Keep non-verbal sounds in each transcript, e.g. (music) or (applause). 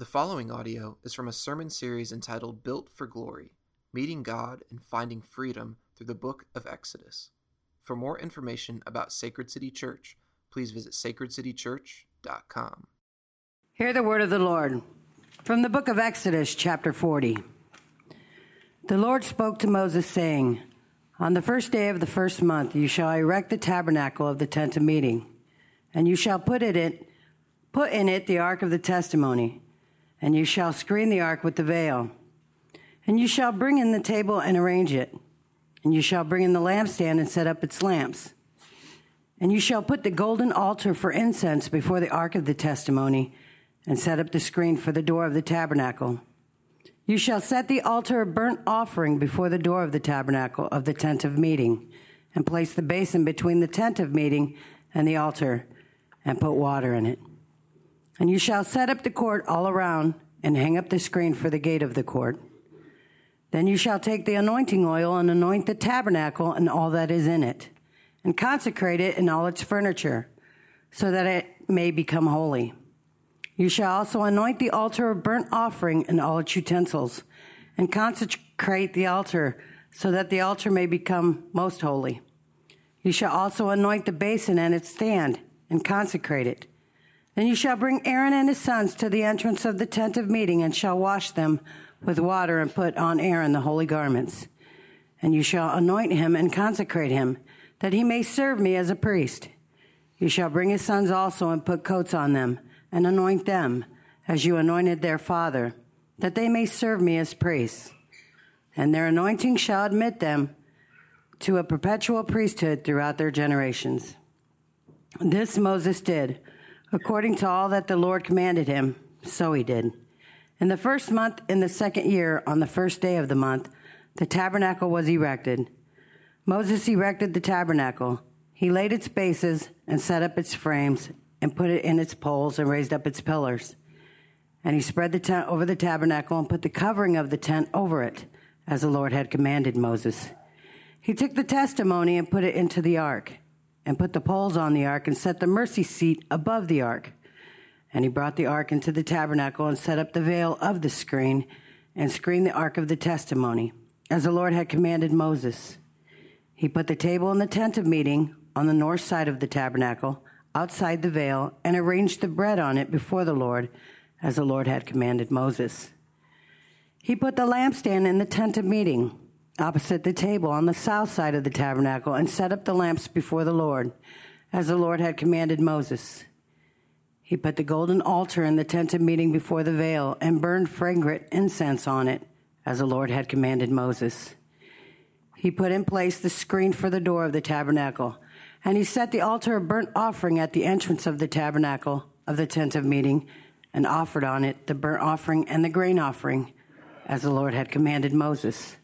The following audio is from a sermon series entitled Built for Glory Meeting God and Finding Freedom through the Book of Exodus. For more information about Sacred City Church, please visit sacredcitychurch.com. Hear the word of the Lord from the book of Exodus, chapter 40. The Lord spoke to Moses, saying, On the first day of the first month you shall erect the tabernacle of the tent of meeting, and you shall put it in, put in it the ark of the testimony and you shall screen the ark with the veil. And you shall bring in the table and arrange it. And you shall bring in the lampstand and set up its lamps. And you shall put the golden altar for incense before the ark of the testimony and set up the screen for the door of the tabernacle. You shall set the altar of burnt offering before the door of the tabernacle of the tent of meeting and place the basin between the tent of meeting and the altar and put water in it. And you shall set up the court all around and hang up the screen for the gate of the court. Then you shall take the anointing oil and anoint the tabernacle and all that is in it, and consecrate it and all its furniture, so that it may become holy. You shall also anoint the altar of burnt offering and all its utensils, and consecrate the altar, so that the altar may become most holy. You shall also anoint the basin and its stand, and consecrate it. Then you shall bring Aaron and his sons to the entrance of the tent of meeting and shall wash them with water and put on Aaron the holy garments. And you shall anoint him and consecrate him that he may serve me as a priest. You shall bring his sons also and put coats on them and anoint them as you anointed their father that they may serve me as priests. And their anointing shall admit them to a perpetual priesthood throughout their generations. This Moses did According to all that the Lord commanded him, so he did. In the first month, in the second year, on the first day of the month, the tabernacle was erected. Moses erected the tabernacle. He laid its bases and set up its frames and put it in its poles and raised up its pillars. And he spread the tent over the tabernacle and put the covering of the tent over it, as the Lord had commanded Moses. He took the testimony and put it into the ark and put the poles on the ark and set the mercy seat above the ark. And he brought the ark into the tabernacle and set up the veil of the screen and screened the ark of the testimony, as the Lord had commanded Moses. He put the table in the tent of meeting on the north side of the tabernacle, outside the veil, and arranged the bread on it before the Lord, as the Lord had commanded Moses. He put the lampstand in the tent of meeting opposite the table on the south side of the tabernacle and set up the lamps before the Lord, as the Lord had commanded Moses. He put the golden altar in the tent of meeting before the veil and burned fragrant incense on it, as the Lord had commanded Moses. He put in place the screen for the door of the tabernacle, and he set the altar of burnt offering at the entrance of the tabernacle of the tent of meeting, and offered on it the burnt offering and the grain offering, as the Lord had commanded Moses.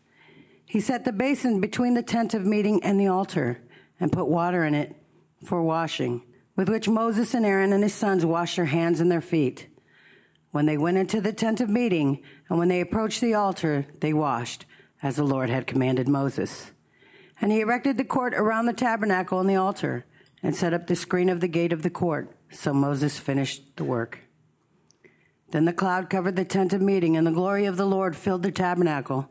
He set the basin between the tent of meeting and the altar and put water in it for washing, with which Moses and Aaron and his sons washed their hands and their feet. When they went into the tent of meeting and when they approached the altar, they washed, as the Lord had commanded Moses. And he erected the court around the tabernacle and the altar and set up the screen of the gate of the court. So Moses finished the work. Then the cloud covered the tent of meeting, and the glory of the Lord filled the tabernacle.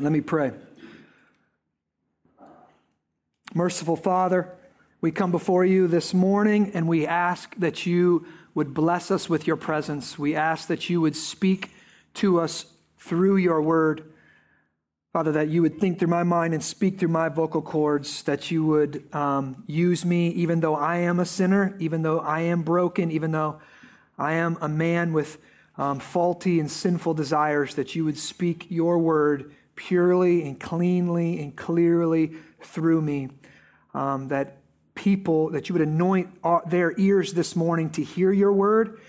Let me pray. Merciful Father, we come before you this morning and we ask that you would bless us with your presence. We ask that you would speak to us through your word. Father, that you would think through my mind and speak through my vocal cords, that you would um, use me even though I am a sinner, even though I am broken, even though I am a man with um, faulty and sinful desires, that you would speak your word purely and cleanly and clearly through me. Um, that people, that you would anoint their ears this morning to hear your word,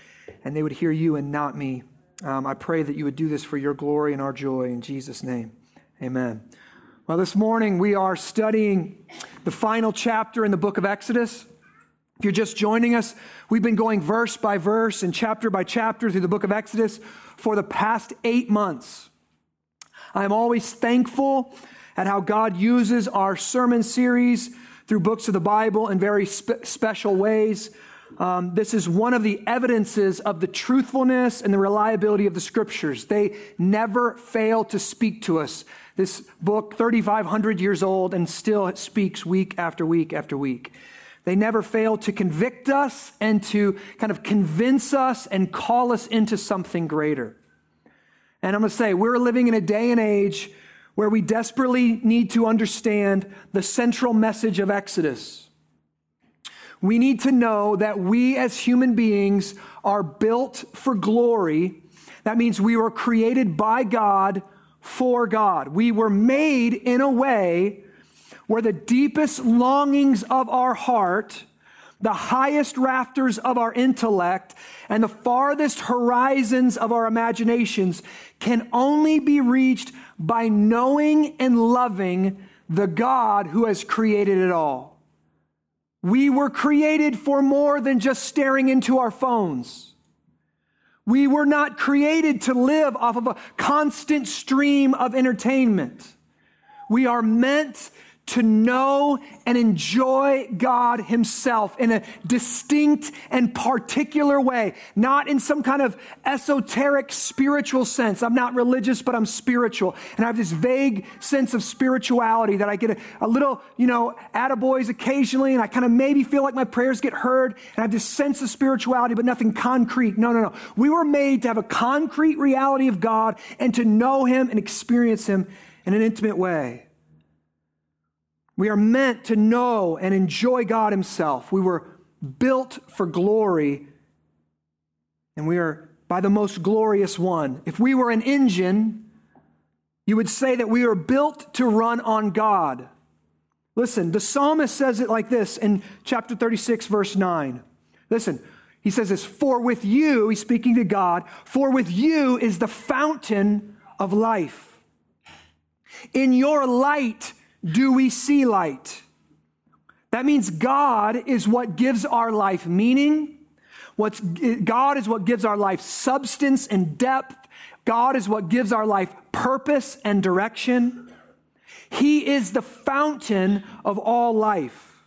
and they would hear you and not me. Um, I pray that you would do this for your glory and our joy in Jesus' name. Amen. Well, this morning we are studying the final chapter in the book of Exodus. If you're just joining us, we've been going verse by verse and chapter by chapter through the book of Exodus for the past eight months. I'm always thankful at how God uses our sermon series through books of the Bible in very spe- special ways. Um, this is one of the evidences of the truthfulness and the reliability of the scriptures. They never fail to speak to us. This book, 3,500 years old, and still speaks week after week after week. They never fail to convict us and to kind of convince us and call us into something greater. And I'm going to say, we're living in a day and age where we desperately need to understand the central message of Exodus. We need to know that we as human beings are built for glory. That means we were created by God for God. We were made in a way where the deepest longings of our heart, the highest rafters of our intellect, and the farthest horizons of our imaginations can only be reached by knowing and loving the God who has created it all. We were created for more than just staring into our phones. We were not created to live off of a constant stream of entertainment. We are meant to know and enjoy God Himself in a distinct and particular way, not in some kind of esoteric spiritual sense. I'm not religious, but I'm spiritual. And I have this vague sense of spirituality that I get a, a little, you know, attaboys occasionally, and I kind of maybe feel like my prayers get heard, and I have this sense of spirituality, but nothing concrete. No, no, no. We were made to have a concrete reality of God and to know Him and experience Him in an intimate way. We are meant to know and enjoy God Himself. We were built for glory, and we are by the most glorious one. If we were an engine, you would say that we are built to run on God. Listen, the psalmist says it like this in chapter 36, verse 9. Listen, he says this For with you, he's speaking to God, for with you is the fountain of life. In your light, do we see light? That means God is what gives our life meaning. What's, God is what gives our life substance and depth. God is what gives our life purpose and direction. He is the fountain of all life.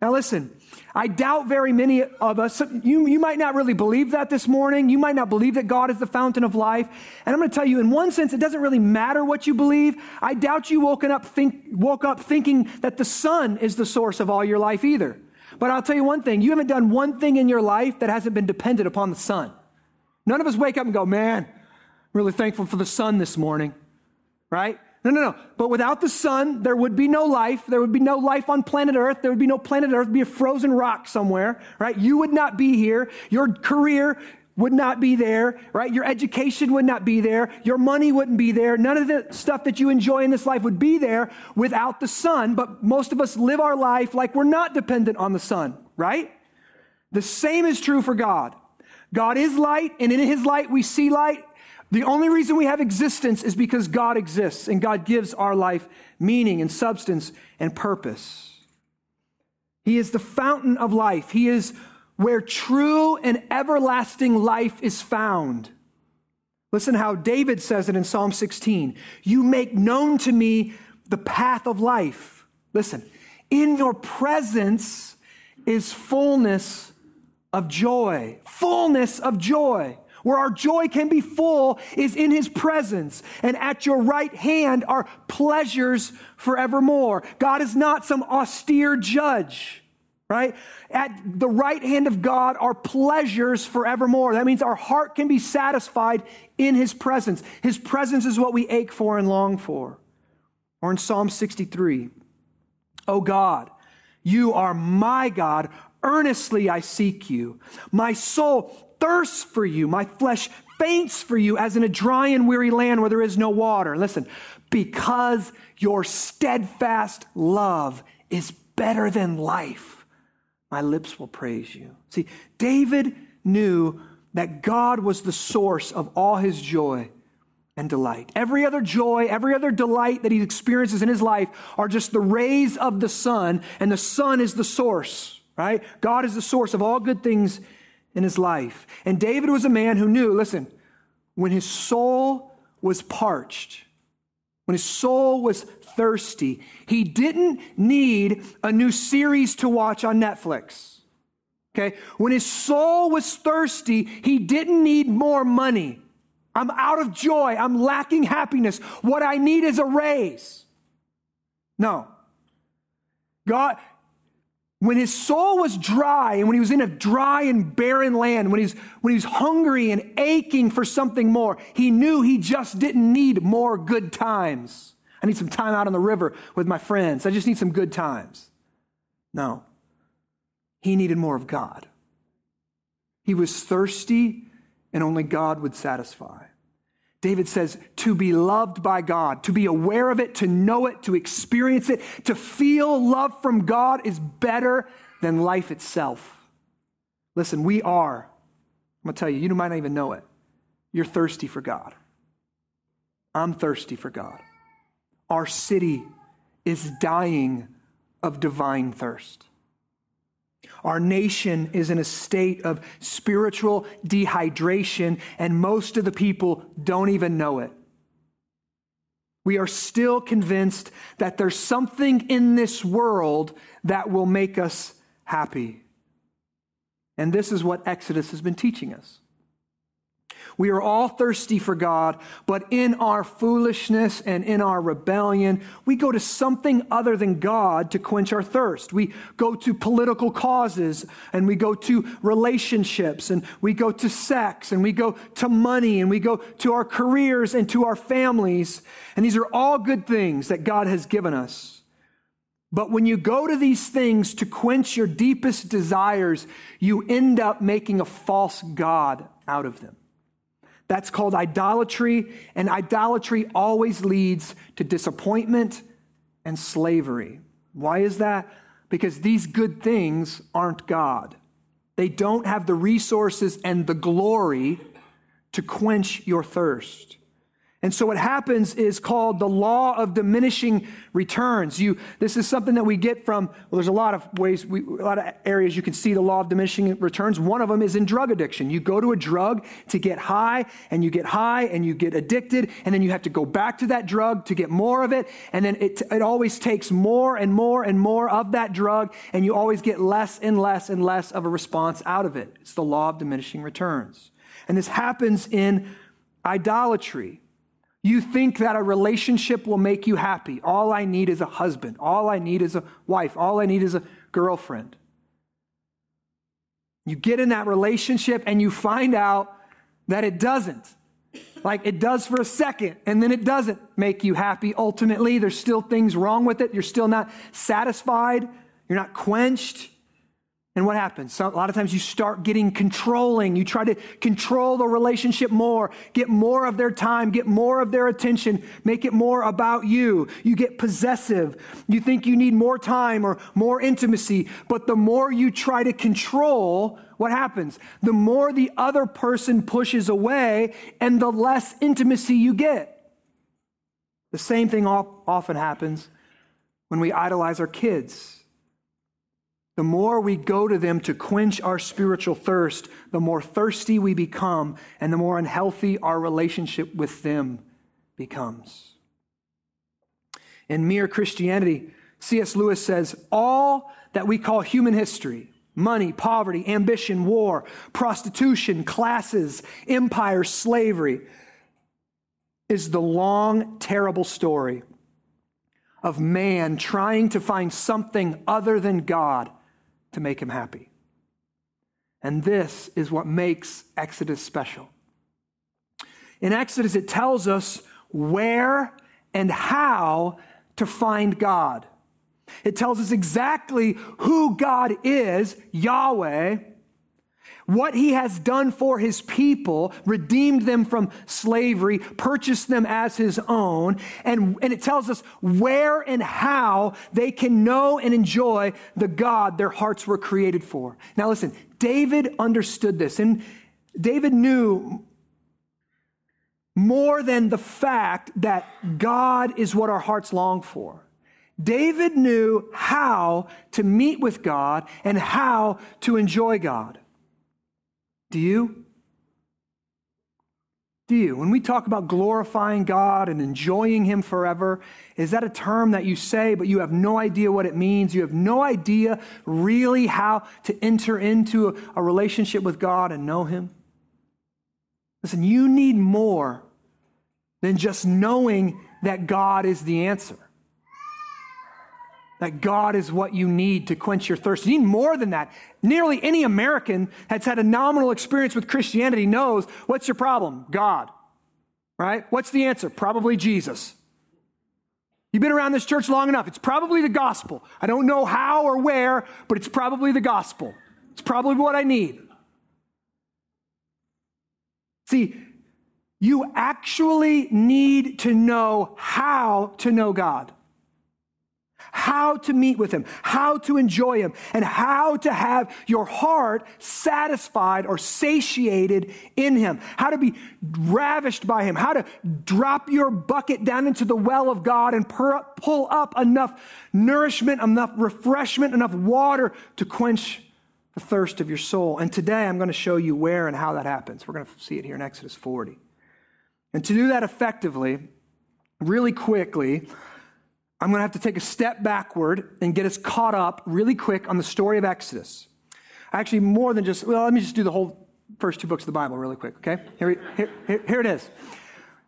Now, listen, I doubt very many of us, you, you might not really believe that this morning. You might not believe that God is the fountain of life. And I'm going to tell you, in one sense, it doesn't really matter what you believe. I doubt you woken up think, woke up thinking that the sun is the source of all your life either. But I'll tell you one thing you haven't done one thing in your life that hasn't been dependent upon the sun. None of us wake up and go, man, I'm really thankful for the sun this morning, right? No, no, no. But without the sun, there would be no life. There would be no life on planet Earth. There would be no planet Earth. There'd be a frozen rock somewhere, right? You would not be here. Your career would not be there, right? Your education would not be there. Your money wouldn't be there. None of the stuff that you enjoy in this life would be there without the sun. But most of us live our life like we're not dependent on the sun, right? The same is true for God. God is light, and in his light we see light, the only reason we have existence is because God exists and God gives our life meaning and substance and purpose. He is the fountain of life. He is where true and everlasting life is found. Listen how David says it in Psalm 16 You make known to me the path of life. Listen, in your presence is fullness of joy. Fullness of joy. Where our joy can be full is in his presence. And at your right hand are pleasures forevermore. God is not some austere judge, right? At the right hand of God are pleasures forevermore. That means our heart can be satisfied in his presence. His presence is what we ache for and long for. Or in Psalm 63, Oh God, you are my God. Earnestly I seek you. My soul thirsts for you. My flesh faints for you as in a dry and weary land where there is no water. Listen, because your steadfast love is better than life, my lips will praise you. See, David knew that God was the source of all his joy and delight. Every other joy, every other delight that he experiences in his life are just the rays of the sun, and the sun is the source, right? God is the source of all good things in his life. And David was a man who knew, listen, when his soul was parched, when his soul was thirsty, he didn't need a new series to watch on Netflix. Okay? When his soul was thirsty, he didn't need more money. I'm out of joy. I'm lacking happiness. What I need is a raise. No. God, when his soul was dry and when he was in a dry and barren land, when he's when he's hungry and aching for something more, he knew he just didn't need more good times. I need some time out on the river with my friends. I just need some good times. No. He needed more of God. He was thirsty and only God would satisfy. David says to be loved by God, to be aware of it, to know it, to experience it, to feel love from God is better than life itself. Listen, we are, I'm gonna tell you, you might not even know it. You're thirsty for God. I'm thirsty for God. Our city is dying of divine thirst. Our nation is in a state of spiritual dehydration, and most of the people don't even know it. We are still convinced that there's something in this world that will make us happy. And this is what Exodus has been teaching us. We are all thirsty for God, but in our foolishness and in our rebellion, we go to something other than God to quench our thirst. We go to political causes and we go to relationships and we go to sex and we go to money and we go to our careers and to our families. And these are all good things that God has given us. But when you go to these things to quench your deepest desires, you end up making a false God out of them. That's called idolatry, and idolatry always leads to disappointment and slavery. Why is that? Because these good things aren't God. They don't have the resources and the glory to quench your thirst. And so what happens is called the law of diminishing returns. You, this is something that we get from, well, there's a lot of ways, we, a lot of areas you can see the law of diminishing returns. One of them is in drug addiction. You go to a drug to get high, and you get high, and you get addicted, and then you have to go back to that drug to get more of it, and then it, it always takes more and more and more of that drug, and you always get less and less and less of a response out of it. It's the law of diminishing returns. And this happens in idolatry. You think that a relationship will make you happy. All I need is a husband. All I need is a wife. All I need is a girlfriend. You get in that relationship and you find out that it doesn't. Like it does for a second, and then it doesn't make you happy ultimately. There's still things wrong with it. You're still not satisfied. You're not quenched. And what happens? So a lot of times you start getting controlling. You try to control the relationship more, get more of their time, get more of their attention, make it more about you. You get possessive. You think you need more time or more intimacy. But the more you try to control, what happens? The more the other person pushes away and the less intimacy you get. The same thing often happens when we idolize our kids the more we go to them to quench our spiritual thirst, the more thirsty we become, and the more unhealthy our relationship with them becomes. In Mere Christianity, C.S. Lewis says, All that we call human history, money, poverty, ambition, war, prostitution, classes, empire, slavery, is the long, terrible story of man trying to find something other than God to make him happy. And this is what makes Exodus special. In Exodus, it tells us where and how to find God. It tells us exactly who God is, Yahweh, what he has done for his people, redeemed them from slavery, purchased them as his own, and, and it tells us where and how they can know and enjoy the God their hearts were created for. Now listen, David understood this. And David knew more than the fact that God is what our hearts long for. David knew how to meet with God and how to enjoy God. Do you? Do you? When we talk about glorifying God and enjoying Him forever, is that a term that you say, but you have no idea what it means? You have no idea really how to enter into a, a relationship with God and know Him? Listen, you need more than just knowing that God is the answer. That God is what you need to quench your thirst. You need more than that. Nearly any American that's had a nominal experience with Christianity knows what's your problem? God. Right? What's the answer? Probably Jesus. You've been around this church long enough. It's probably the gospel. I don't know how or where, but it's probably the gospel. It's probably what I need. See, you actually need to know how to know God, how to meet with Him, how to enjoy Him, and how to have your heart satisfied or satiated in Him, how to be ravished by Him, how to drop your bucket down into the well of God and pull up enough nourishment, enough refreshment, enough water to quench the thirst of your soul. And today I'm going to show you where and how that happens. We're going to see it here in Exodus 40. And to do that effectively, really quickly, I'm going to have to take a step backward and get us caught up really quick on the story of Exodus. Actually, more than just, well, let me just do the whole first two books of the Bible really quick, okay? Here, here, here, here it is.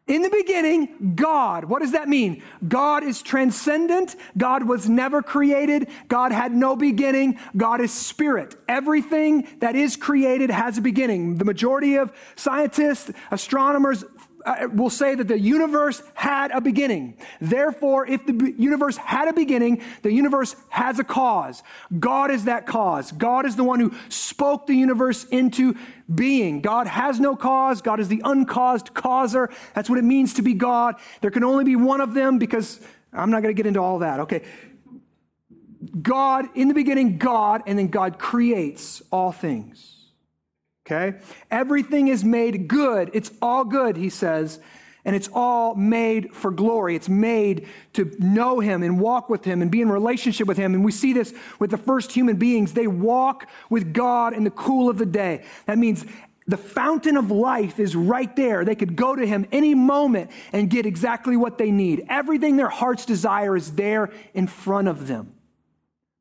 In the beginning, God. What does that mean? God is transcendent. God was never created. God had no beginning. God is spirit. Everything that is created has a beginning. The majority of scientists, astronomers, uh, will say that the universe had a beginning. Therefore, if the universe had a beginning, the universe has a cause. God is that cause. God is the one who spoke the universe into being. God has no cause. God is the uncaused causer. That's what it means to be God. There can only be one of them because I'm not going to get into all that. Okay. God, in the beginning, God, and then God creates all things. Okay? Everything is made good. It's all good, he says. And it's all made for glory. It's made to know him and walk with him and be in relationship with him. And we see this with the first human beings. They walk with God in the cool of the day. That means the fountain of life is right there. They could go to him any moment and get exactly what they need. Everything their hearts desire is there in front of them.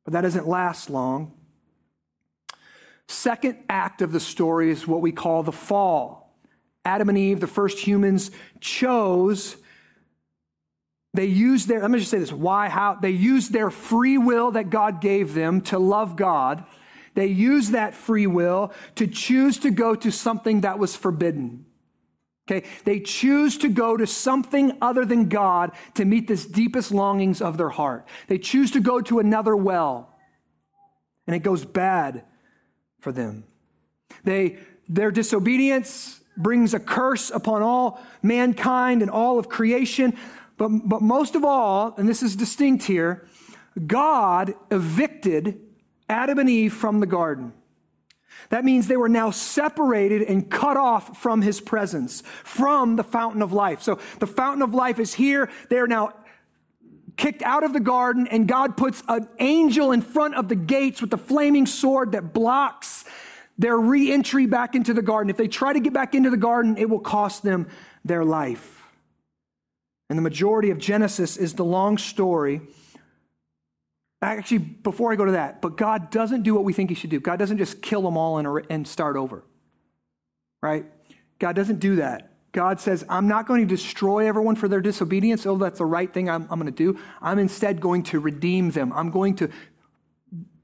But that doesn't last long. Second act of the story is what we call the fall. Adam and Eve, the first humans, chose, they used their, let me just say this why, how? They used their free will that God gave them to love God. They used that free will to choose to go to something that was forbidden. Okay, they choose to go to something other than God to meet the deepest longings of their heart. They choose to go to another well, and it goes bad for them. They, their disobedience brings a curse upon all mankind and all of creation. But, but most of all, and this is distinct here, God evicted Adam and Eve from the garden. That means they were now separated and cut off from his presence, from the fountain of life. So the fountain of life is here. They are now kicked out of the garden, and God puts an angel in front of the gates with the flaming sword that blocks their re entry back into the garden. If they try to get back into the garden, it will cost them their life. And the majority of Genesis is the long story. Actually, before I go to that, but God doesn't do what we think He should do. God doesn't just kill them all and, and start over, right? God doesn't do that. God says, I'm not going to destroy everyone for their disobedience. Oh, that's the right thing I'm, I'm going to do. I'm instead going to redeem them. I'm going to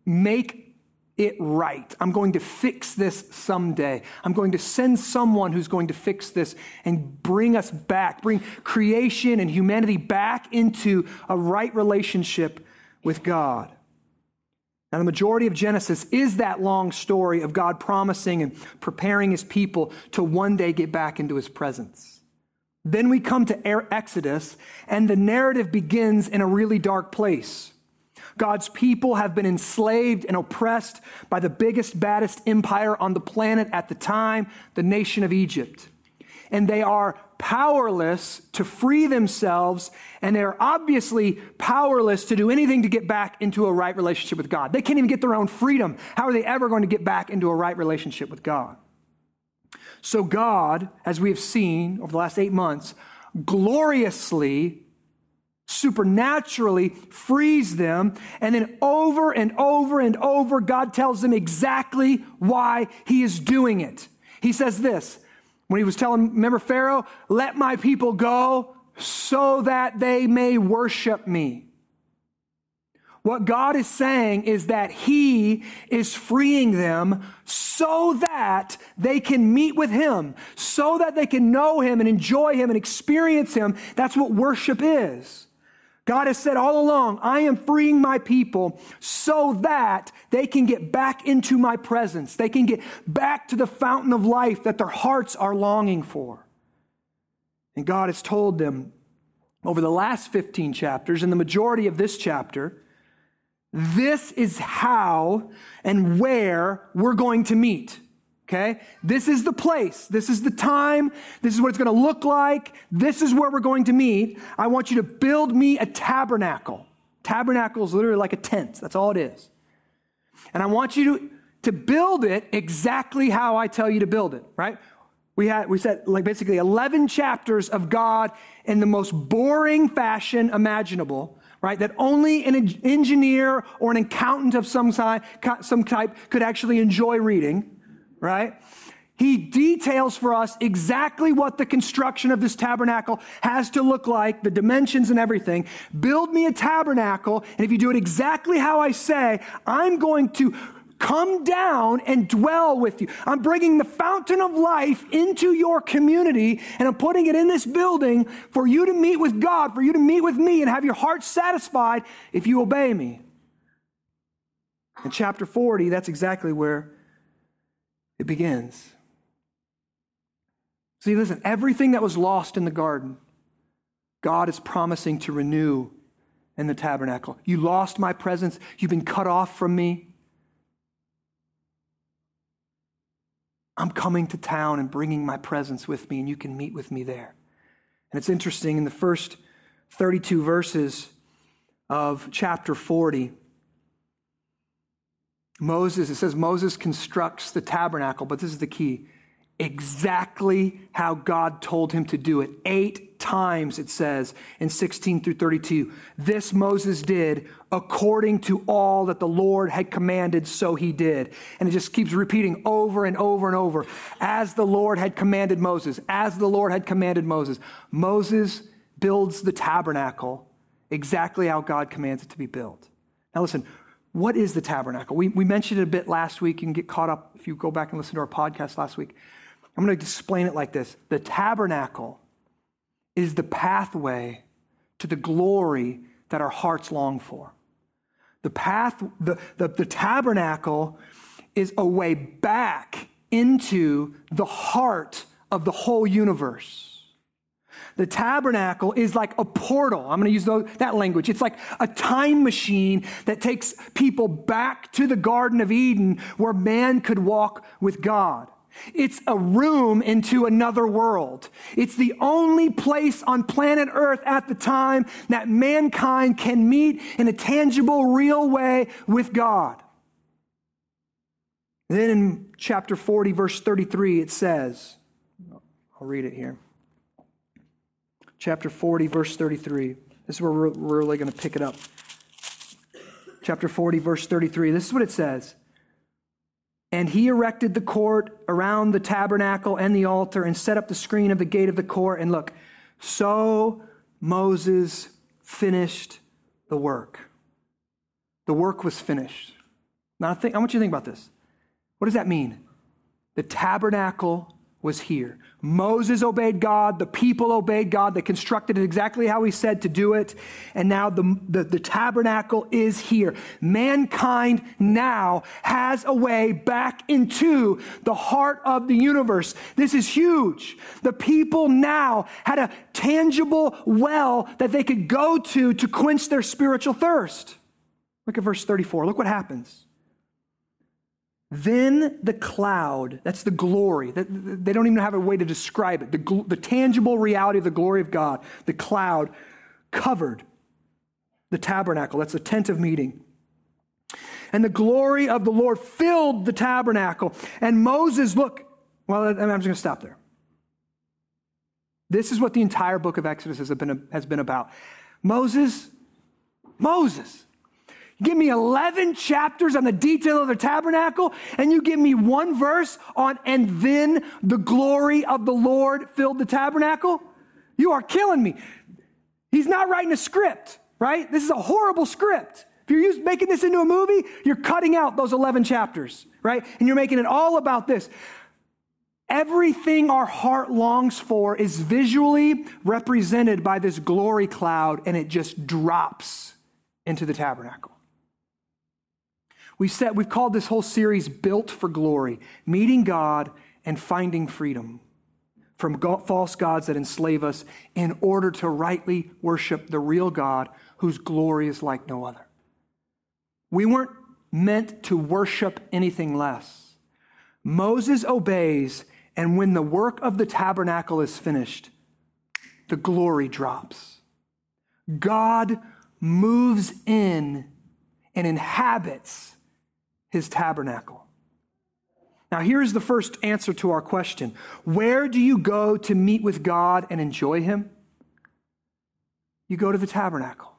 make it right. I'm going to fix this someday. I'm going to send someone who's going to fix this and bring us back, bring creation and humanity back into a right relationship with God. Now, the majority of Genesis is that long story of God promising and preparing his people to one day get back into his presence. Then we come to Exodus, and the narrative begins in a really dark place. God's people have been enslaved and oppressed by the biggest, baddest empire on the planet at the time, the nation of Egypt. And they are powerless to free themselves, and they're obviously powerless to do anything to get back into a right relationship with God. They can't even get their own freedom. How are they ever going to get back into a right relationship with God? So, God, as we have seen over the last eight months, gloriously, supernaturally frees them. And then over and over and over, God tells them exactly why He is doing it. He says this when He was telling, remember Pharaoh, let my people go so that they may worship me. What God is saying is that He is freeing them so that they can meet with Him, so that they can know Him and enjoy Him and experience Him. That's what worship is. God has said all along, I am freeing my people so that they can get back into my presence. They can get back to the fountain of life that their hearts are longing for. And God has told them over the last 15 chapters, and the majority of this chapter, this is how and where we're going to meet. Okay? This is the place. This is the time. This is what it's going to look like. This is where we're going to meet. I want you to build me a tabernacle. Tabernacle is literally like a tent. That's all it is. And I want you to, to build it exactly how I tell you to build it, right? We had we said like basically 11 chapters of God in the most boring fashion imaginable right? That only an engineer or an accountant of some, some type could actually enjoy reading, right? He details for us exactly what the construction of this tabernacle has to look like, the dimensions and everything. Build me a tabernacle, and if you do it exactly how I say, I'm going to come down and dwell with you. I'm bringing the fountain of life into your community and I'm putting it in this building for you to meet with God, for you to meet with me and have your heart satisfied if you obey me. In chapter 40, that's exactly where it begins. See, listen, everything that was lost in the garden, God is promising to renew in the tabernacle. You lost my presence, you've been cut off from me. I'm coming to town and bringing my presence with me, and you can meet with me there. And it's interesting, in the first 32 verses of chapter 40, Moses, it says Moses constructs the tabernacle, but this is the key exactly how God told him to do it. Eight times it says in 16 through 32. This Moses did according to all that the Lord had commanded, so he did. And it just keeps repeating over and over and over. As the Lord had commanded Moses, as the Lord had commanded Moses. Moses builds the tabernacle exactly how God commands it to be built. Now listen, what is the tabernacle? We, we mentioned it a bit last week. You can get caught up if you go back and listen to our podcast last week. I'm going to explain it like this The tabernacle is the pathway to the glory that our hearts long for. The path, the, the, the tabernacle is a way back into the heart of the whole universe. The tabernacle is like a portal. I'm going to use that language. It's like a time machine that takes people back to the Garden of Eden where man could walk with God. It's a room into another world. It's the only place on planet Earth at the time that mankind can meet in a tangible, real way with God. Then in chapter 40, verse 33, it says, I'll read it here. Chapter 40, verse 33. This is where we're really going to pick it up. Chapter 40, verse 33. This is what it says. And he erected the court around the tabernacle and the altar and set up the screen of the gate of the court. And look, so Moses finished the work. The work was finished. Now, I, think, I want you to think about this. What does that mean? The tabernacle was here. Moses obeyed God, the people obeyed God, they constructed it exactly how he said to do it, and now the, the, the, tabernacle is here. Mankind now has a way back into the heart of the universe. This is huge. The people now had a tangible well that they could go to to quench their spiritual thirst. Look at verse 34. Look what happens. Then the cloud, that's the glory, they don't even have a way to describe it. The, the tangible reality of the glory of God, the cloud covered the tabernacle. That's the tent of meeting. And the glory of the Lord filled the tabernacle. And Moses, look, well, I'm just going to stop there. This is what the entire book of Exodus has been, has been about. Moses, Moses, give me 11 chapters on the detail of the tabernacle, and you give me one verse on, and then the glory of the Lord filled the tabernacle? You are killing me. He's not writing a script, right? This is a horrible script. If you're used, making this into a movie, you're cutting out those 11 chapters, right? And you're making it all about this. Everything our heart longs for is visually represented by this glory cloud, and it just drops into the tabernacle. We said we've called this whole series Built for Glory, meeting God and finding freedom from false gods that enslave us in order to rightly worship the real God whose glory is like no other. We weren't meant to worship anything less. Moses obeys, and when the work of the tabernacle is finished, the glory drops. God moves in and inhabits his tabernacle. Now, here's the first answer to our question Where do you go to meet with God and enjoy him? You go to the tabernacle.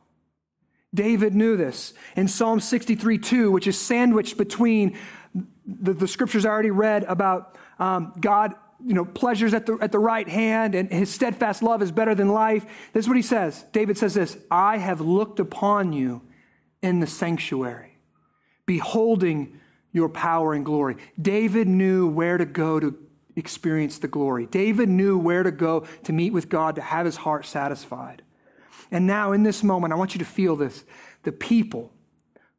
David knew this. In Psalm 63 2, which is sandwiched between the, the scriptures I already read about um, God, you know, pleasures at the, at the right hand and his steadfast love is better than life. This is what he says. David says this I have looked upon you in the sanctuary, beholding your power and glory. David knew where to go to experience the glory. David knew where to go to meet with God, to have his heart satisfied. And now, in this moment, I want you to feel this. The people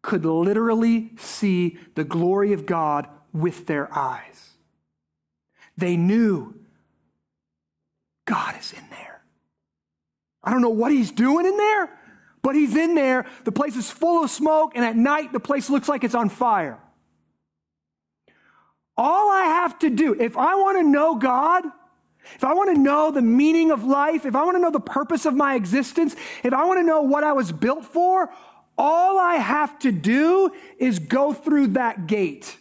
could literally see the glory of God with their eyes. They knew God is in there. I don't know what he's doing in there, but he's in there. The place is full of smoke, and at night, the place looks like it's on fire. All I have to do, if I want to know God, if I want to know the meaning of life, if I want to know the purpose of my existence, if I want to know what I was built for, all I have to do is go through that gate.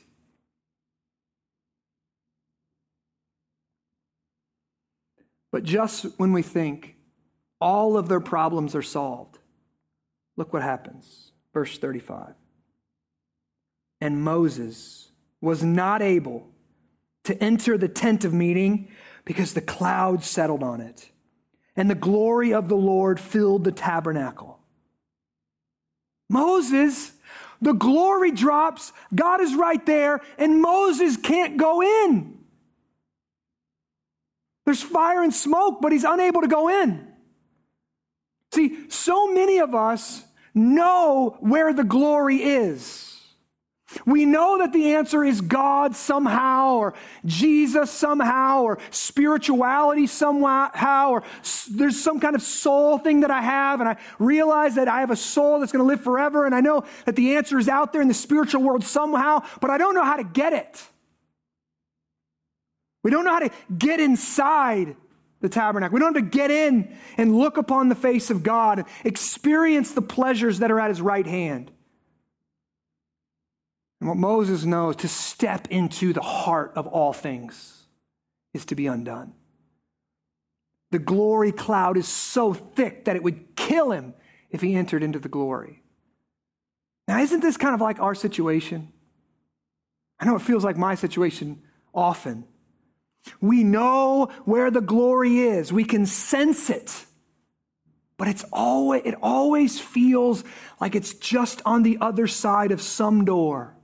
But just when we think all of their problems are solved, look what happens. Verse 35. And Moses was not able to enter the tent of meeting because the cloud settled on it, and the glory of the Lord filled the tabernacle. Moses, the glory drops, God is right there, and Moses can't go in. There's fire and smoke, but he's unable to go in. See, so many of us know where the glory is. We know that the answer is God somehow, or Jesus somehow, or spirituality somehow, or there's some kind of soul thing that I have, and I realize that I have a soul that's going to live forever, and I know that the answer is out there in the spiritual world somehow, but I don't know how to get it. We don't know how to get inside the tabernacle. We don't have to get in and look upon the face of God and experience the pleasures that are at his right hand. And what Moses knows to step into the heart of all things is to be undone. The glory cloud is so thick that it would kill him if he entered into the glory. Now, isn't this kind of like our situation? I know it feels like my situation often. We know where the glory is, we can sense it. But it's always, it always feels like it's just on the other side of some door.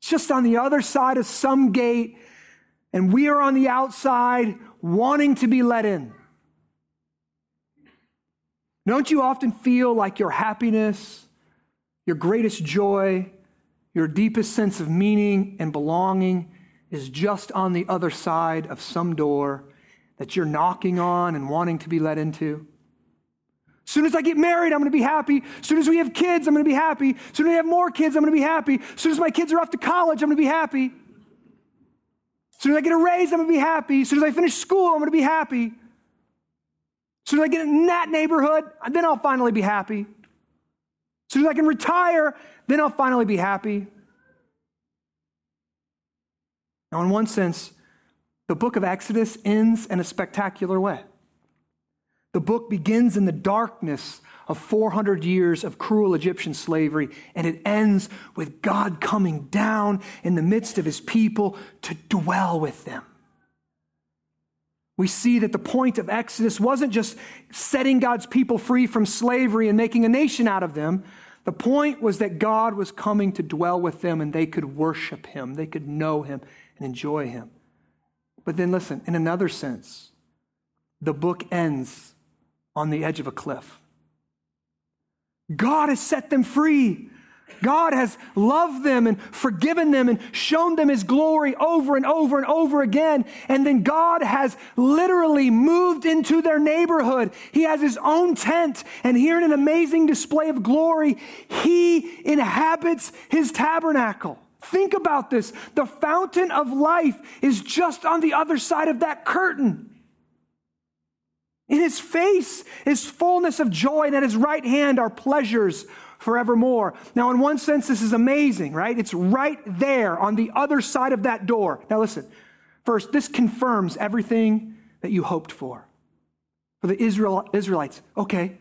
It's just on the other side of some gate, and we are on the outside wanting to be let in. Don't you often feel like your happiness, your greatest joy, your deepest sense of meaning and belonging is just on the other side of some door that you're knocking on and wanting to be let into? As soon as I get married, I'm going to be happy. As soon as we have kids, I'm going to be happy. As soon as we have more kids, I'm going to be happy. As soon as my kids are off to college, I'm going to be happy. As soon as I get a raise, I'm going to be happy. As soon as I finish school, I'm going to be happy. As soon as I get in that neighborhood, then I'll finally be happy. As soon as I can retire, then I'll finally be happy. Now, in one sense, the book of Exodus ends in a spectacular way. The book begins in the darkness of 400 years of cruel Egyptian slavery, and it ends with God coming down in the midst of his people to dwell with them. We see that the point of Exodus wasn't just setting God's people free from slavery and making a nation out of them. The point was that God was coming to dwell with them and they could worship him, they could know him and enjoy him. But then listen, in another sense, the book ends on the edge of a cliff. God has set them free. God has loved them and forgiven them and shown them his glory over and over and over again. And then God has literally moved into their neighborhood. He has his own tent. And here in an amazing display of glory, he inhabits his tabernacle. Think about this. The fountain of life is just on the other side of that curtain. In his face is fullness of joy, and at his right hand are pleasures forevermore. Now, in one sense, this is amazing, right? It's right there on the other side of that door. Now, listen. First, this confirms everything that you hoped for. For the Israel, Israelites, okay,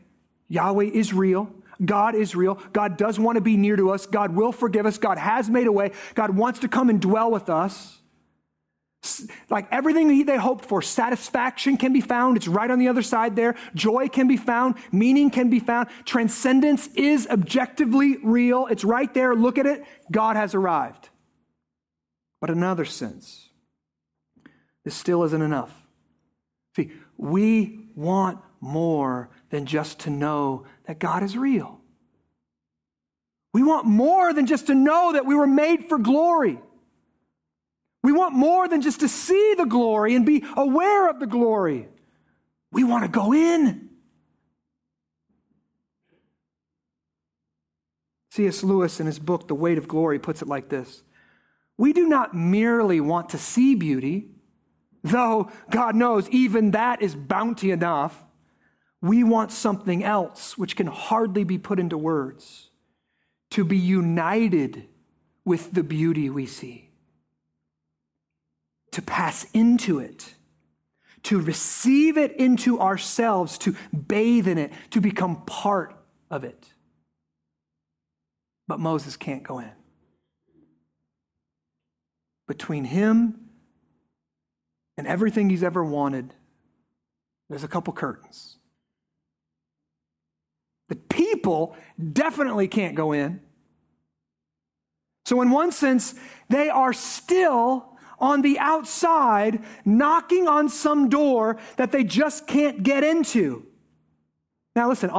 Yahweh is real. God is real. God does want to be near to us. God will forgive us. God has made a way. God wants to come and dwell with us. Like everything they hoped for, satisfaction can be found. It's right on the other side there. Joy can be found. Meaning can be found. Transcendence is objectively real. It's right there. Look at it. God has arrived. But another sense, this still isn't enough. See, we want more than just to know that God is real. We want more than just to know that we were made for glory. We want more than just to see the glory and be aware of the glory. We want to go in. C.S. Lewis, in his book, The Weight of Glory, puts it like this We do not merely want to see beauty, though God knows even that is bounty enough. We want something else which can hardly be put into words to be united with the beauty we see to pass into it, to receive it into ourselves, to bathe in it, to become part of it. But Moses can't go in. Between him and everything he's ever wanted, there's a couple curtains. The people definitely can't go in. So, in one sense, they are still on the outside knocking on some door that they just can't get into. Now, listen,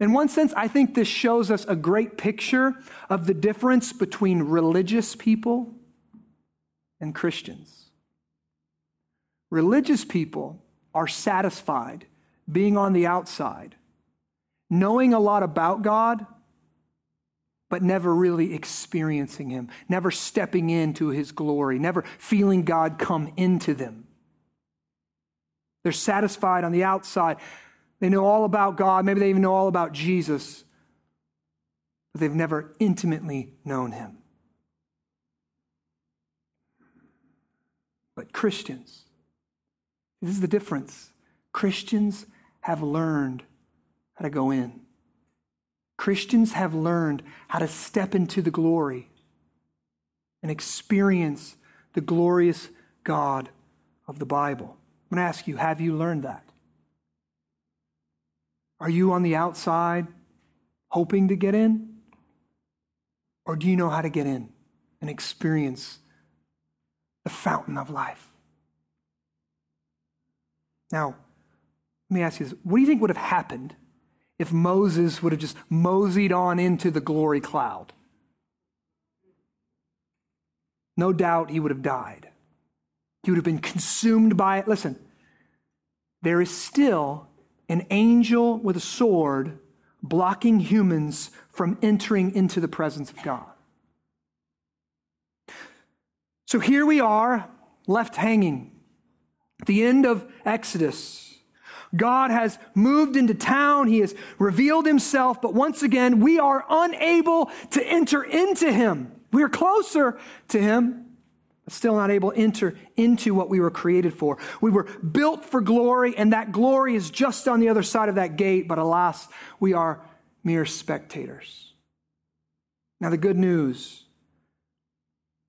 in one sense, I think this shows us a great picture of the difference between religious people and Christians. Religious people are satisfied being on the outside, knowing a lot about God, but never really experiencing Him, never stepping into His glory, never feeling God come into them. They're satisfied on the outside. They know all about God. Maybe they even know all about Jesus, but they've never intimately known Him. But Christians, this is the difference. Christians have learned how to go in. Christians have learned how to step into the glory and experience the glorious God of the Bible. I'm going to ask you have you learned that? Are you on the outside hoping to get in? Or do you know how to get in and experience the fountain of life? Now, let me ask you this what do you think would have happened if Moses would have just moseyed on into the glory cloud. No doubt he would have died. He would have been consumed by it. Listen, there is still an angel with a sword blocking humans from entering into the presence of God. So here we are, left hanging. At the end of Exodus, God has moved into town. He has revealed himself, but once again, we are unable to enter into him. We are closer to him, still not able to enter into what we were created for. We were built for glory, and that glory is just on the other side of that gate, but alas, we are mere spectators. Now, the good news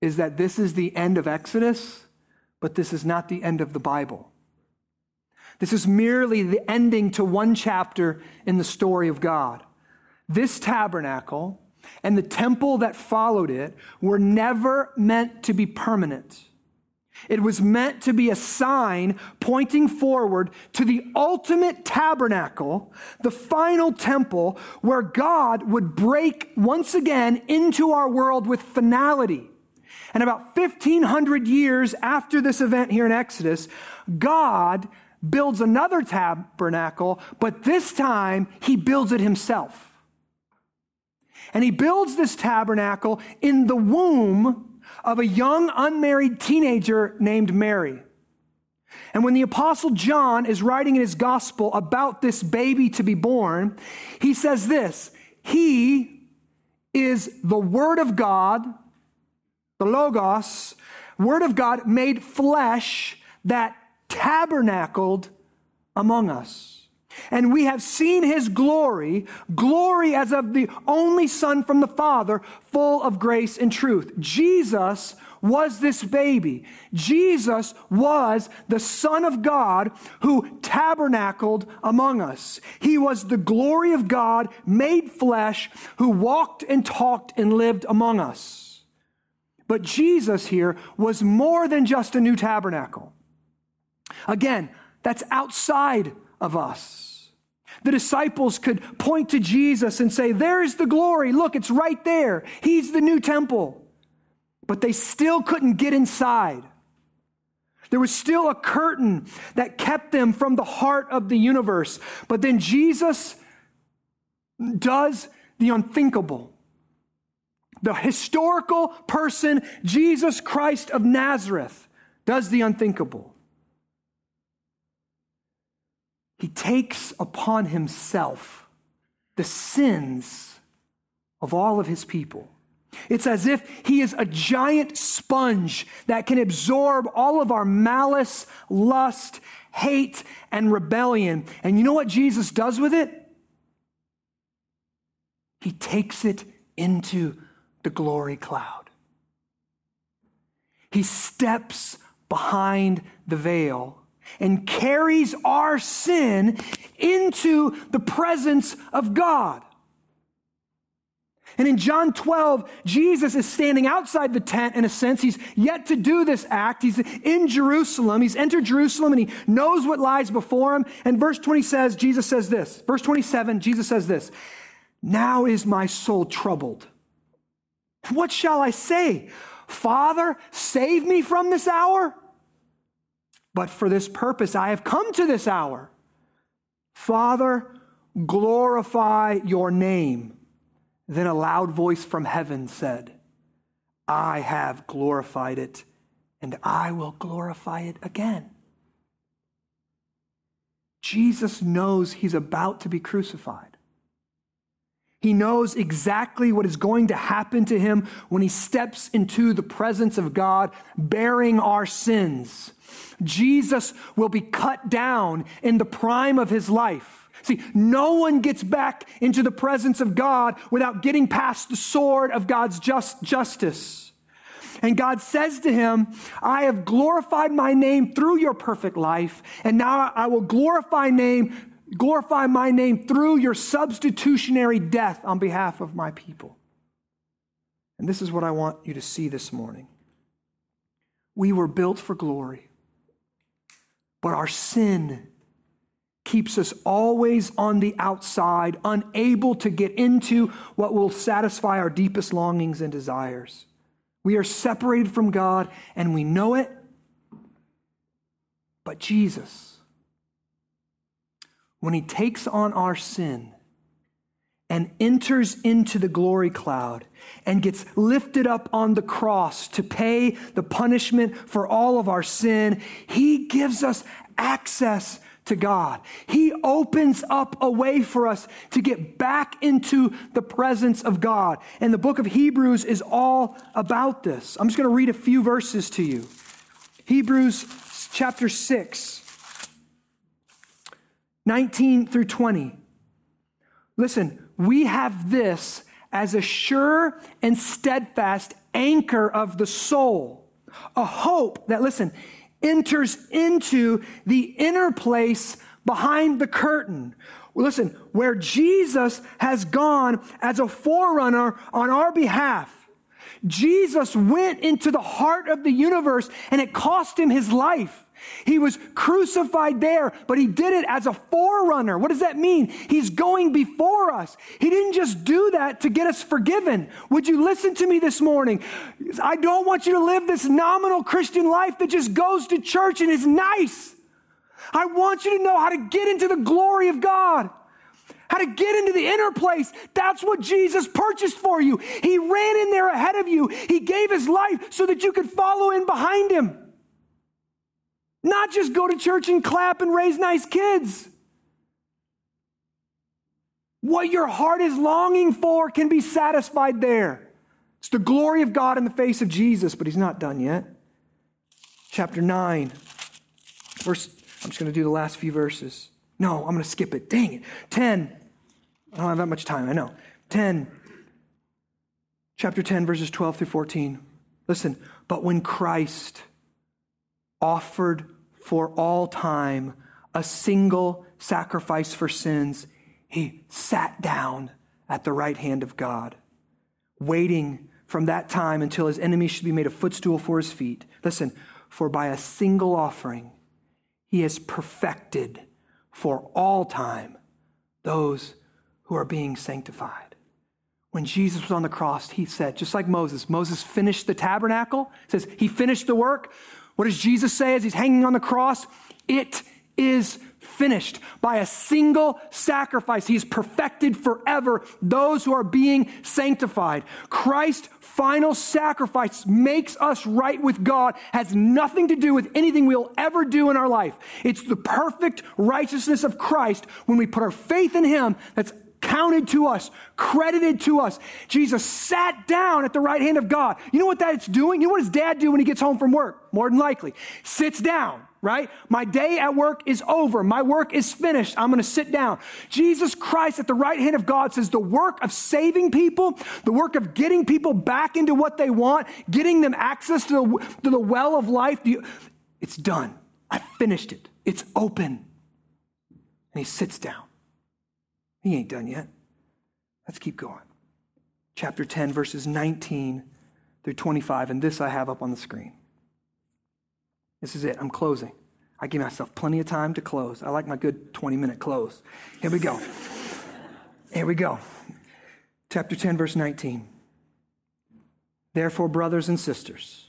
is that this is the end of Exodus, but this is not the end of the Bible. This is merely the ending to one chapter in the story of God. This tabernacle and the temple that followed it were never meant to be permanent. It was meant to be a sign pointing forward to the ultimate tabernacle, the final temple, where God would break once again into our world with finality. And about 1500 years after this event here in Exodus, God builds another tabernacle, but this time he builds it himself. And he builds this tabernacle in the womb of a young unmarried teenager named Mary. And when the apostle John is writing in his gospel about this baby to be born, he says this, he is the word of God, the logos, word of God made flesh that tabernacled among us. And we have seen his glory, glory as of the only Son from the Father, full of grace and truth. Jesus was this baby. Jesus was the Son of God who tabernacled among us. He was the glory of God made flesh who walked and talked and lived among us. But Jesus here was more than just a new tabernacle. Again, that's outside of us. The disciples could point to Jesus and say, There's the glory. Look, it's right there. He's the new temple. But they still couldn't get inside. There was still a curtain that kept them from the heart of the universe. But then Jesus does the unthinkable. The historical person, Jesus Christ of Nazareth, does the unthinkable. He takes upon himself the sins of all of his people. It's as if he is a giant sponge that can absorb all of our malice, lust, hate, and rebellion. And you know what Jesus does with it? He takes it into the glory cloud. He steps behind the veil and carries our sin into the presence of God. And in John 12, Jesus is standing outside the tent in a sense. He's yet to do this act. He's in Jerusalem. He's entered Jerusalem and he knows what lies before him. And verse 20 says, Jesus says this. Verse 27, Jesus says this Now is my soul troubled. What shall I say? Father, save me from this hour? But for this purpose I have come to this hour. Father, glorify your name. Then a loud voice from heaven said, I have glorified it, and I will glorify it again. Jesus knows he's about to be crucified. He knows exactly what is going to happen to him when he steps into the presence of God, bearing our sins. Jesus will be cut down in the prime of his life. See, no one gets back into the presence of God without getting past the sword of God's just justice. And God says to him, I have glorified my name through your perfect life, and now I will glorify name, glorify my name through your substitutionary death on behalf of my people. And this is what I want you to see this morning. We were built for glory. But our sin keeps us always on the outside, unable to get into what will satisfy our deepest longings and desires. We are separated from God and we know it. But Jesus, when he takes on our sin and enters into the glory cloud and gets lifted up on the cross to pay the punishment for all of our sin, he gives us access to God. He opens up a way for us to get back into the presence of God. And the book of Hebrews is all about this. I'm just going to read a few verses to you. Hebrews chapter 6, 19 through 20. Listen, we have this as a sure and steadfast anchor of the soul, a hope that, listen, enters into the inner place behind the curtain. Listen, where Jesus has gone as a forerunner on our behalf. Jesus went into the heart of the universe and it cost him his life. He was crucified there, but he did it as a forerunner. What does that mean? He's going before us. He didn't just do that to get us forgiven. Would you listen to me this morning? I don't want you to live this nominal Christian life that just goes to church and is nice. I want you to know how to get into the glory of God. How to get into the inner place. That's what Jesus purchased for you. He ran in there ahead of you. He gave his life so that you could follow in behind him. Not just go to church and clap and raise nice kids. What your heart is longing for can be satisfied there. It's the glory of God in the face of Jesus, but he's not done yet. Chapter 9, verse, I'm just going to do the last few verses. No, I'm going to skip it. Dang it. 10. I don't have that much time, I know. 10. Chapter 10, verses 12 through 14. Listen, but when Christ offered for all time a single sacrifice for sins, he sat down at the right hand of God, waiting from that time until his enemies should be made a footstool for his feet. Listen, for by a single offering, he has perfected for all time those who are being sanctified. When Jesus was on the cross, he said, just like Moses, Moses finished the tabernacle, says he finished the work. What does Jesus say as he's hanging on the cross? It is finished by a single sacrifice. He's perfected forever those who are being sanctified. Christ's final sacrifice makes us right with God, has nothing to do with anything we'll ever do in our life. It's the perfect righteousness of Christ when we put our faith in Him that's counted to us, credited to us. Jesus sat down at the right hand of God. You know what that's doing? You know what his dad do when he gets home from work? More than likely, sits down. Right? My day at work is over. My work is finished. I'm going to sit down. Jesus Christ at the right hand of God says the work of saving people, the work of getting people back into what they want, getting them access to the, to the well of life, it's done. I finished it. It's open. And he sits down. He ain't done yet. Let's keep going. Chapter 10, verses 19 through 25, and this I have up on the screen. This is it. I'm closing. I give myself plenty of time to close. I like my good 20 minute close. Here we go. Here we go. Chapter 10, verse 19. Therefore, brothers and sisters,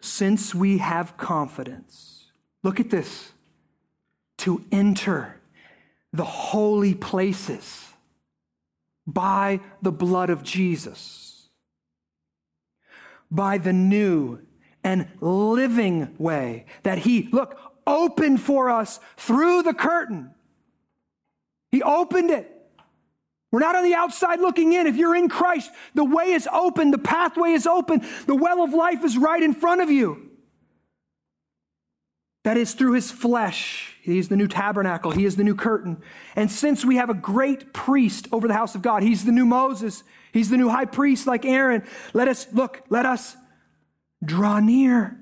since we have confidence, look at this, to enter the holy places by the blood of Jesus, by the new and living way that He, look, opened for us through the curtain. He opened it. We're not on the outside looking in. If you're in Christ, the way is open, the pathway is open, the well of life is right in front of you. That is through his flesh. He is the new tabernacle. He is the new curtain. And since we have a great priest over the house of God, he's the new Moses. He's the new high priest like Aaron. Let us, look, let us draw near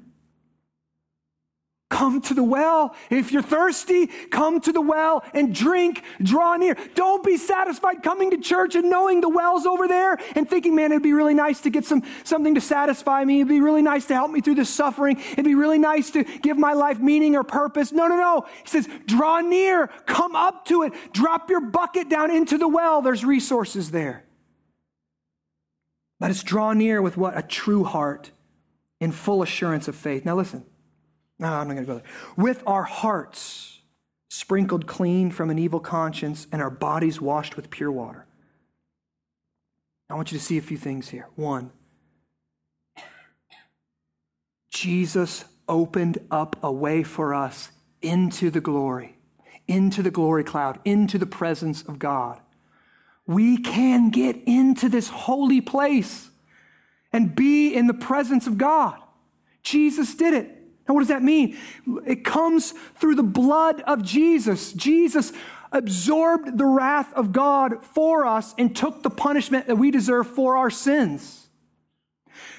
Come to the well. If you're thirsty, come to the well and drink, draw near. Don't be satisfied coming to church and knowing the well's over there and thinking, man, it'd be really nice to get some, something to satisfy me. It'd be really nice to help me through this suffering. It'd be really nice to give my life meaning or purpose. No, no, no. He says, draw near, come up to it, drop your bucket down into the well. There's resources there. Let us draw near with what? A true heart in full assurance of faith. Now listen. No, I'm not going to go there. With our hearts sprinkled clean from an evil conscience, and our bodies washed with pure water. I want you to see a few things here. One, Jesus opened up a way for us into the glory, into the glory cloud, into the presence of God. We can get into this holy place and be in the presence of God. Jesus did it. Now, what does that mean? It comes through the blood of Jesus. Jesus absorbed the wrath of God for us and took the punishment that we deserve for our sins.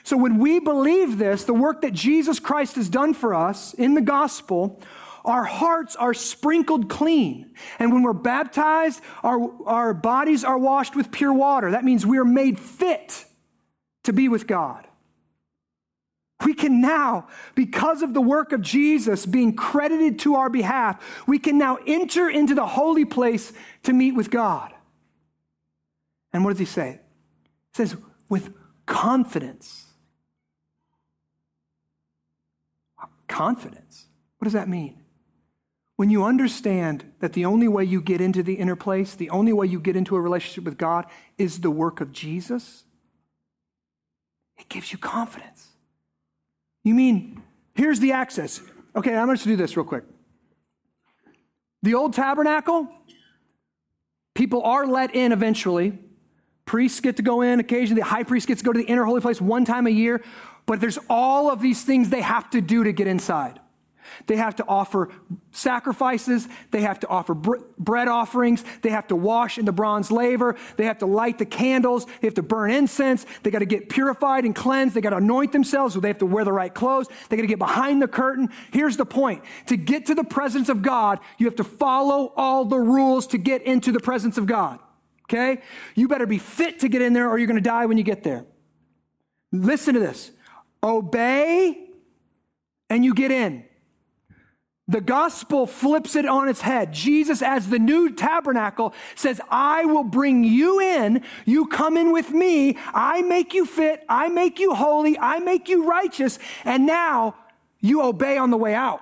So, when we believe this, the work that Jesus Christ has done for us in the gospel, our hearts are sprinkled clean. And when we're baptized, our, our bodies are washed with pure water. That means we are made fit to be with God. We can now, because of the work of Jesus being credited to our behalf, we can now enter into the holy place to meet with God. And what does he say? He says, with confidence. Confidence. What does that mean? When you understand that the only way you get into the inner place, the only way you get into a relationship with God is the work of Jesus, it gives you confidence. You mean, here's the access. Okay, I'm going to do this real quick. The old tabernacle, people are let in eventually. Priests get to go in occasionally. The high priest gets to go to the inner holy place one time a year. But there's all of these things they have to do to get inside. They have to offer sacrifices. They have to offer br- bread offerings. They have to wash in the bronze laver. They have to light the candles. They have to burn incense. They got to get purified and cleansed. They got to anoint themselves. So they have to wear the right clothes. They got to get behind the curtain. Here's the point. To get to the presence of God, you have to follow all the rules to get into the presence of God. Okay? You better be fit to get in there or you're going to die when you get there. Listen to this. Obey and you get in. The gospel flips it on its head. Jesus, as the new tabernacle, says, I will bring you in. You come in with me. I make you fit. I make you holy. I make you righteous. And now you obey on the way out.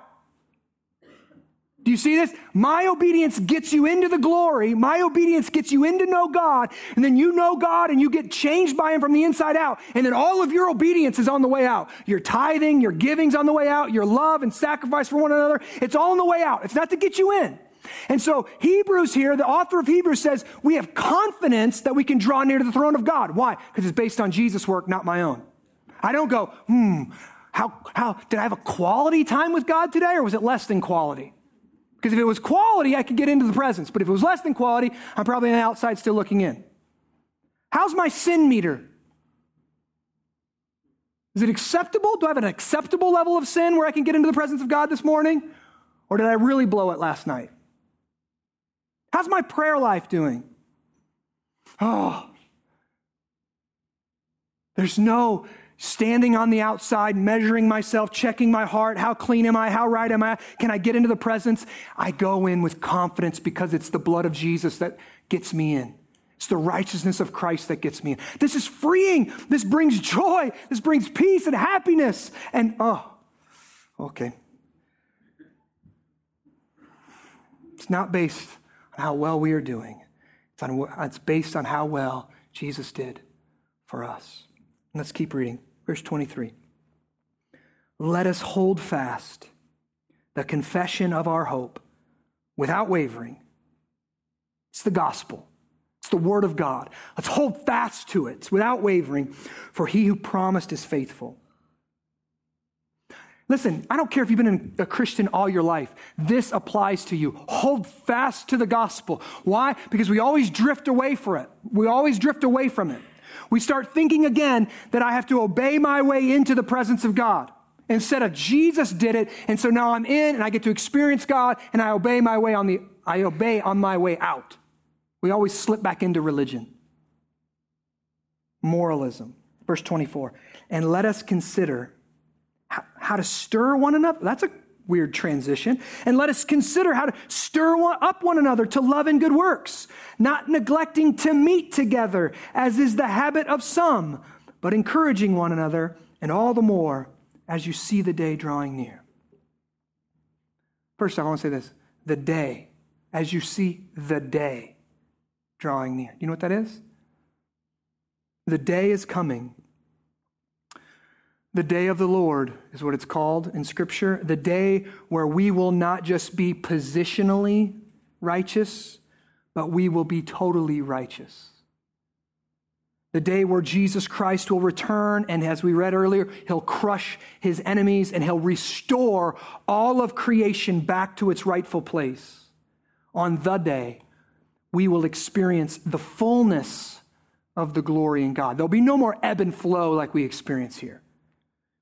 Do you see this? My obedience gets you into the glory. My obedience gets you in to know God. And then you know God and you get changed by Him from the inside out. And then all of your obedience is on the way out. Your tithing, your giving's on the way out. Your love and sacrifice for one another. It's all on the way out. It's not to get you in. And so Hebrews here, the author of Hebrews says, we have confidence that we can draw near to the throne of God. Why? Because it's based on Jesus' work, not my own. I don't go, hmm, how, how, did I have a quality time with God today or was it less than quality? Because if it was quality, I could get into the presence. But if it was less than quality, I'm probably on the outside still looking in. How's my sin meter? Is it acceptable? Do I have an acceptable level of sin where I can get into the presence of God this morning? Or did I really blow it last night? How's my prayer life doing? Oh, there's no standing on the outside, measuring myself, checking my heart. How clean am I? How right am I? Can I get into the presence? I go in with confidence because it's the blood of Jesus that gets me in. It's the righteousness of Christ that gets me in. This is freeing. This brings joy. This brings peace and happiness. And, oh, okay. It's not based on how well we are doing, it's, on, it's based on how well Jesus did for us. Let's keep reading. Verse 23. Let us hold fast the confession of our hope without wavering. It's the gospel. It's the word of God. Let's hold fast to it without wavering, for he who promised is faithful. Listen, I don't care if you've been a Christian all your life. This applies to you. Hold fast to the gospel. Why? Because we always drift away from it. We always drift away from it. We start thinking again that I have to obey my way into the presence of God. Instead of Jesus did it, and so now I'm in and I get to experience God and I obey my way on the I obey on my way out. We always slip back into religion. Moralism. Verse 24. And let us consider how, how to stir one another. That's a weird transition. And let us consider how to stir one, up one another to love and good works, not neglecting to meet together, as is the habit of some, but encouraging one another, and all the more as you see the day drawing near. First, I want to say this the day, as you see the day drawing near. You know what that is? The day is coming. The day of the Lord is what it's called in Scripture. The day where we will not just be positionally righteous, but we will be totally righteous. The day where Jesus Christ will return, and as we read earlier, he'll crush his enemies and he'll restore all of creation back to its rightful place. On the day, we will experience the fullness of the glory in God. There'll be no more ebb and flow like we experience here.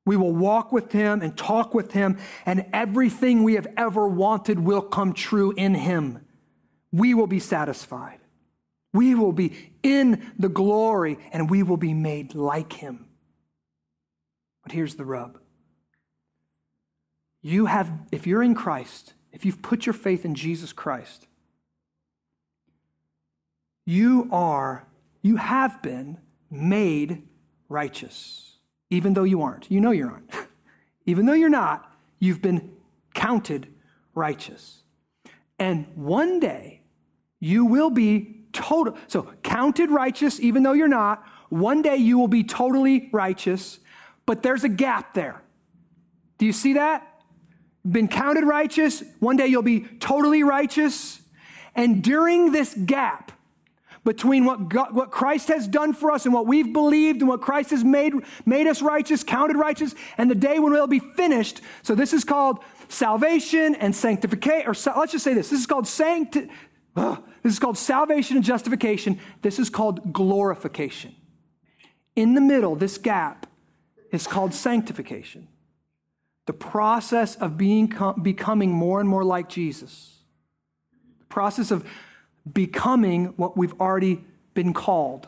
We will walk with him and talk with him, and everything we have ever wanted will come true in him. We will be satisfied. We will be in the glory, and we will be made like him. But here's the rub. You have, if you're in Christ, if you've put your faith in Jesus Christ, you are, you have been made righteous, even though you aren't. You know you aren't. (laughs) even though you're not, you've been counted righteous. And one day, you will be total. So, counted righteous, even though you're not. One day you will be totally righteous, but there's a gap there. Do you see that? Been counted righteous. One day you'll be totally righteous. And during this gap, between what, God, what Christ has done for us and what we've believed and what Christ has made, made us righteous, counted righteous, and the day when we'll be finished. So this is called salvation and sanctification, or let's just say this. This is called sancti- this is called salvation and justification. This is called glorification. In the middle, this gap is called sanctification. The process of being, becoming more and more like Jesus. The process of becoming what we've already been called.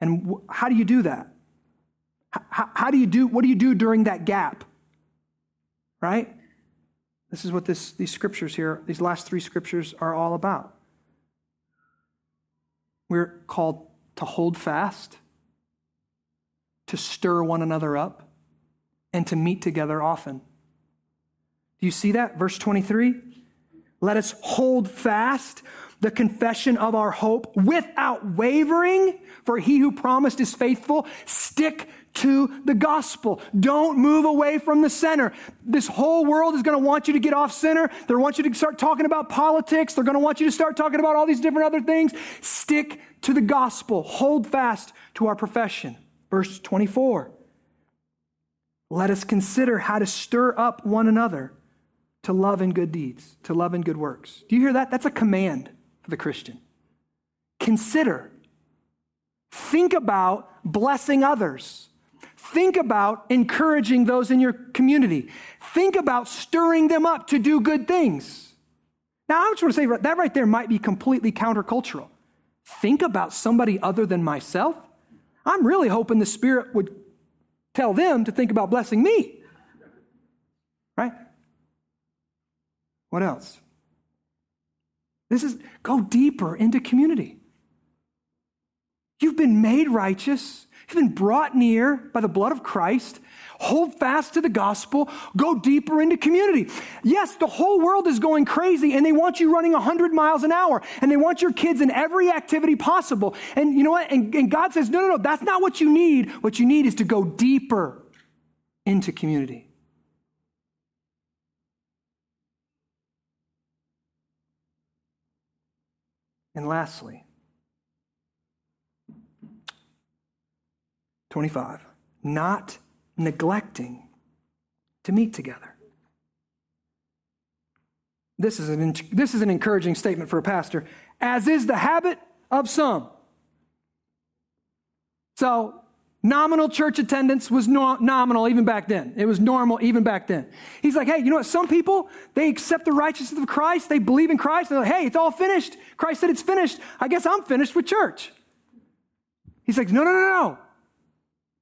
And how do you do that? How, how do you do, what do you do during that gap? Right? This is what this, these scriptures here, these last three scriptures are all about. We're called to hold fast, to stir one another up, and to meet together often. Do you see that? Verse 23. Let us hold fast the confession of our hope without wavering, for he who promised is faithful. Stick to the gospel. Don't move away from the center. This whole world is going to want you to get off center. They want you to start talking about politics. They're going to want you to start talking about all these different other things. Stick to the gospel. Hold fast to our profession. Verse 24. Let us consider how to stir up one another to love and good deeds, to love and good works. Do you hear that? That's a command for the Christian. Consider. Think about blessing others. Think about encouraging those in your community. Think about stirring them up to do good things. Now, I just want to say that right there might be completely countercultural. Think about somebody other than myself. I'm really hoping the Spirit would tell them to think about blessing me. Right? What else? This is go deeper into community. You've been made righteous. You've been brought near by the blood of Christ. Hold fast to the gospel. Go deeper into community. Yes, the whole world is going crazy and they want you running 100 miles an hour and they want your kids in every activity possible. And you know what? And, and God says, no, no, no, that's not what you need. What you need is to go deeper into community. And lastly, 25, not neglecting to meet together. This is, an, this is an encouraging statement for a pastor, as is the habit of some. So, nominal church attendance was no, nominal even back then. It was normal even back then. He's like, hey, you know what? Some people, they accept the righteousness of Christ, they believe in Christ, they're like, hey, it's all finished. Christ said it's finished. I guess I'm finished with church. He's like, no, no, no, no.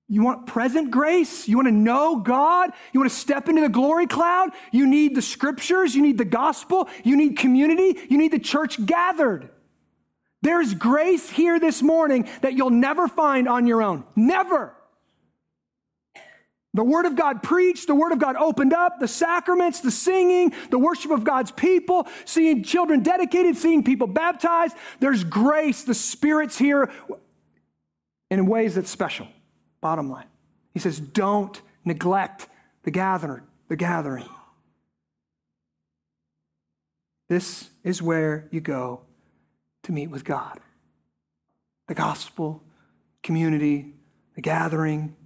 You want present grace? You want to know God? You want to step into the glory cloud? You need the scriptures. You need the gospel. You need community. You need the church gathered. There's grace here this morning that you'll never find on your own. Never. The Word of God preached, the Word of God opened up, the sacraments, the singing, the worship of God's people, seeing children dedicated, seeing people baptized. There's grace. The Spirit's here in ways that's special. Bottom line. He says, don't neglect the gathering, the gathering. This is where you go to meet with God. The gospel, community, the gathering,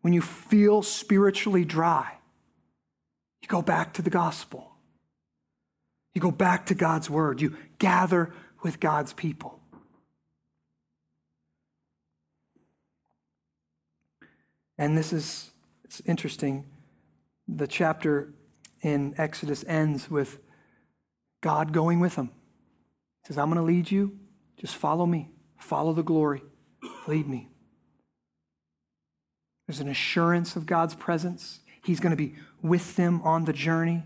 when you feel spiritually dry, you go back to the gospel. You go back to God's word. You gather with God's people. And this is it's interesting. The chapter in Exodus ends with God going with them. Says, I'm going to lead you. Just follow me. Follow the glory. Lead me. There's an assurance of God's presence. He's going to be with them on the journey.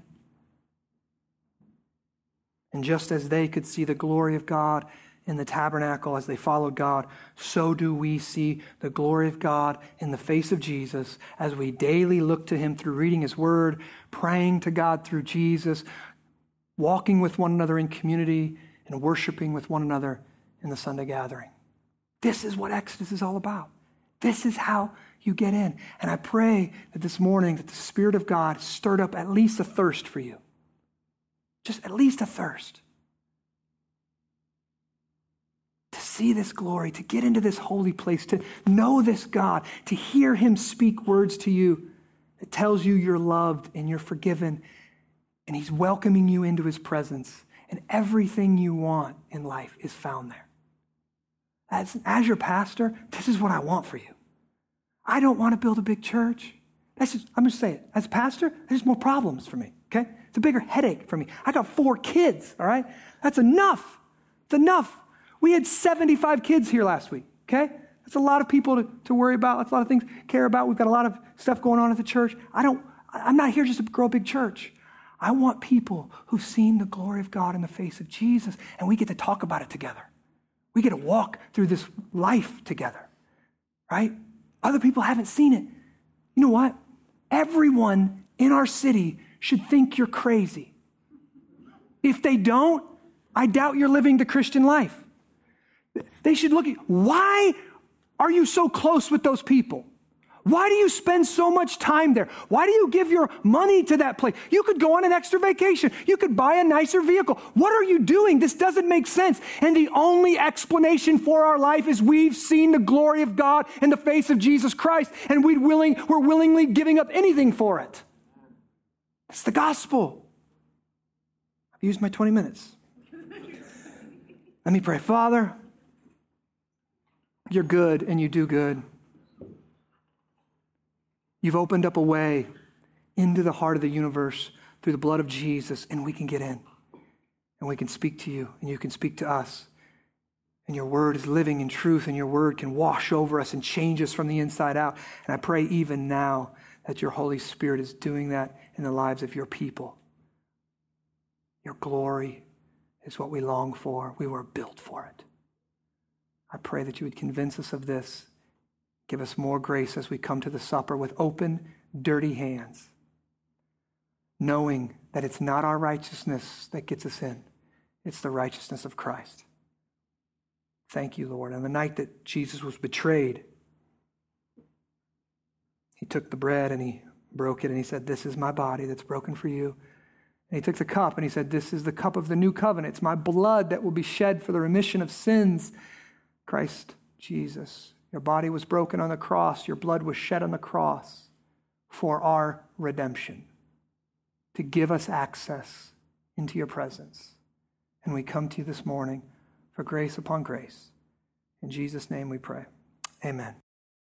And just as they could see the glory of God in the tabernacle as they followed God, so do we see the glory of God in the face of Jesus as we daily look to Him through reading His Word, praying to God through Jesus, walking with one another in community, and worshiping with one another in the Sunday gathering. This is what Exodus is all about. This is how you get in. And I pray that this morning that the Spirit of God stirred up at least a thirst for you. Just at least a thirst. To see this glory, to get into this holy place, to know this God, to hear Him speak words to you that tells you you're loved and you're forgiven, and He's welcoming you into His presence, and everything you want in life is found there. As, as your pastor, this is what I want for you. I don't want to build a big church. That's just, I'm just saying, as a pastor, there's more problems for me, okay? It's a bigger headache for me. I got four kids, all right? That's enough. It's enough. We had 75 kids here last week, okay? That's a lot of people to, to worry about. That's a lot of things care about. We've got a lot of stuff going on at the church. I don't, I'm not here just to grow a big church. I want people who've seen the glory of God in the face of Jesus, and we get to talk about it together. We get to walk through this life together, right? Other people haven't seen it. You know what? Everyone in our city should think you're crazy. If they don't, I doubt you're living the Christian life. They should look at why are you so close with those people? Why do you spend so much time there? Why do you give your money to that place? You could go on an extra vacation. You could buy a nicer vehicle. What are you doing? This doesn't make sense. And the only explanation for our life is we've seen the glory of God in the face of Jesus Christ, and we willing, we're willingly giving up anything for it. It's the gospel. I've used my 20 minutes. Let me pray. Father, you're good and you do good. You've opened up a way into the heart of the universe through the blood of Jesus, and we can get in. And we can speak to you, and you can speak to us. And your word is living in truth, and your word can wash over us and change us from the inside out. And I pray even now that your Holy Spirit is doing that in the lives of your people. Your glory is what we long for. We were built for it. I pray that you would convince us of this Give us more grace as we come to the supper with open, dirty hands, knowing that it's not our righteousness that gets us in, it's the righteousness of Christ. Thank you, Lord. On the night that Jesus was betrayed, he took the bread and he broke it and he said, This is my body that's broken for you. And he took the cup and he said, This is the cup of the new covenant. It's my blood that will be shed for the remission of sins. Christ Jesus your body was broken on the cross, your blood was shed on the cross for our redemption, to give us access into your presence. And we come to you this morning for grace upon grace. In Jesus' name we pray. Amen.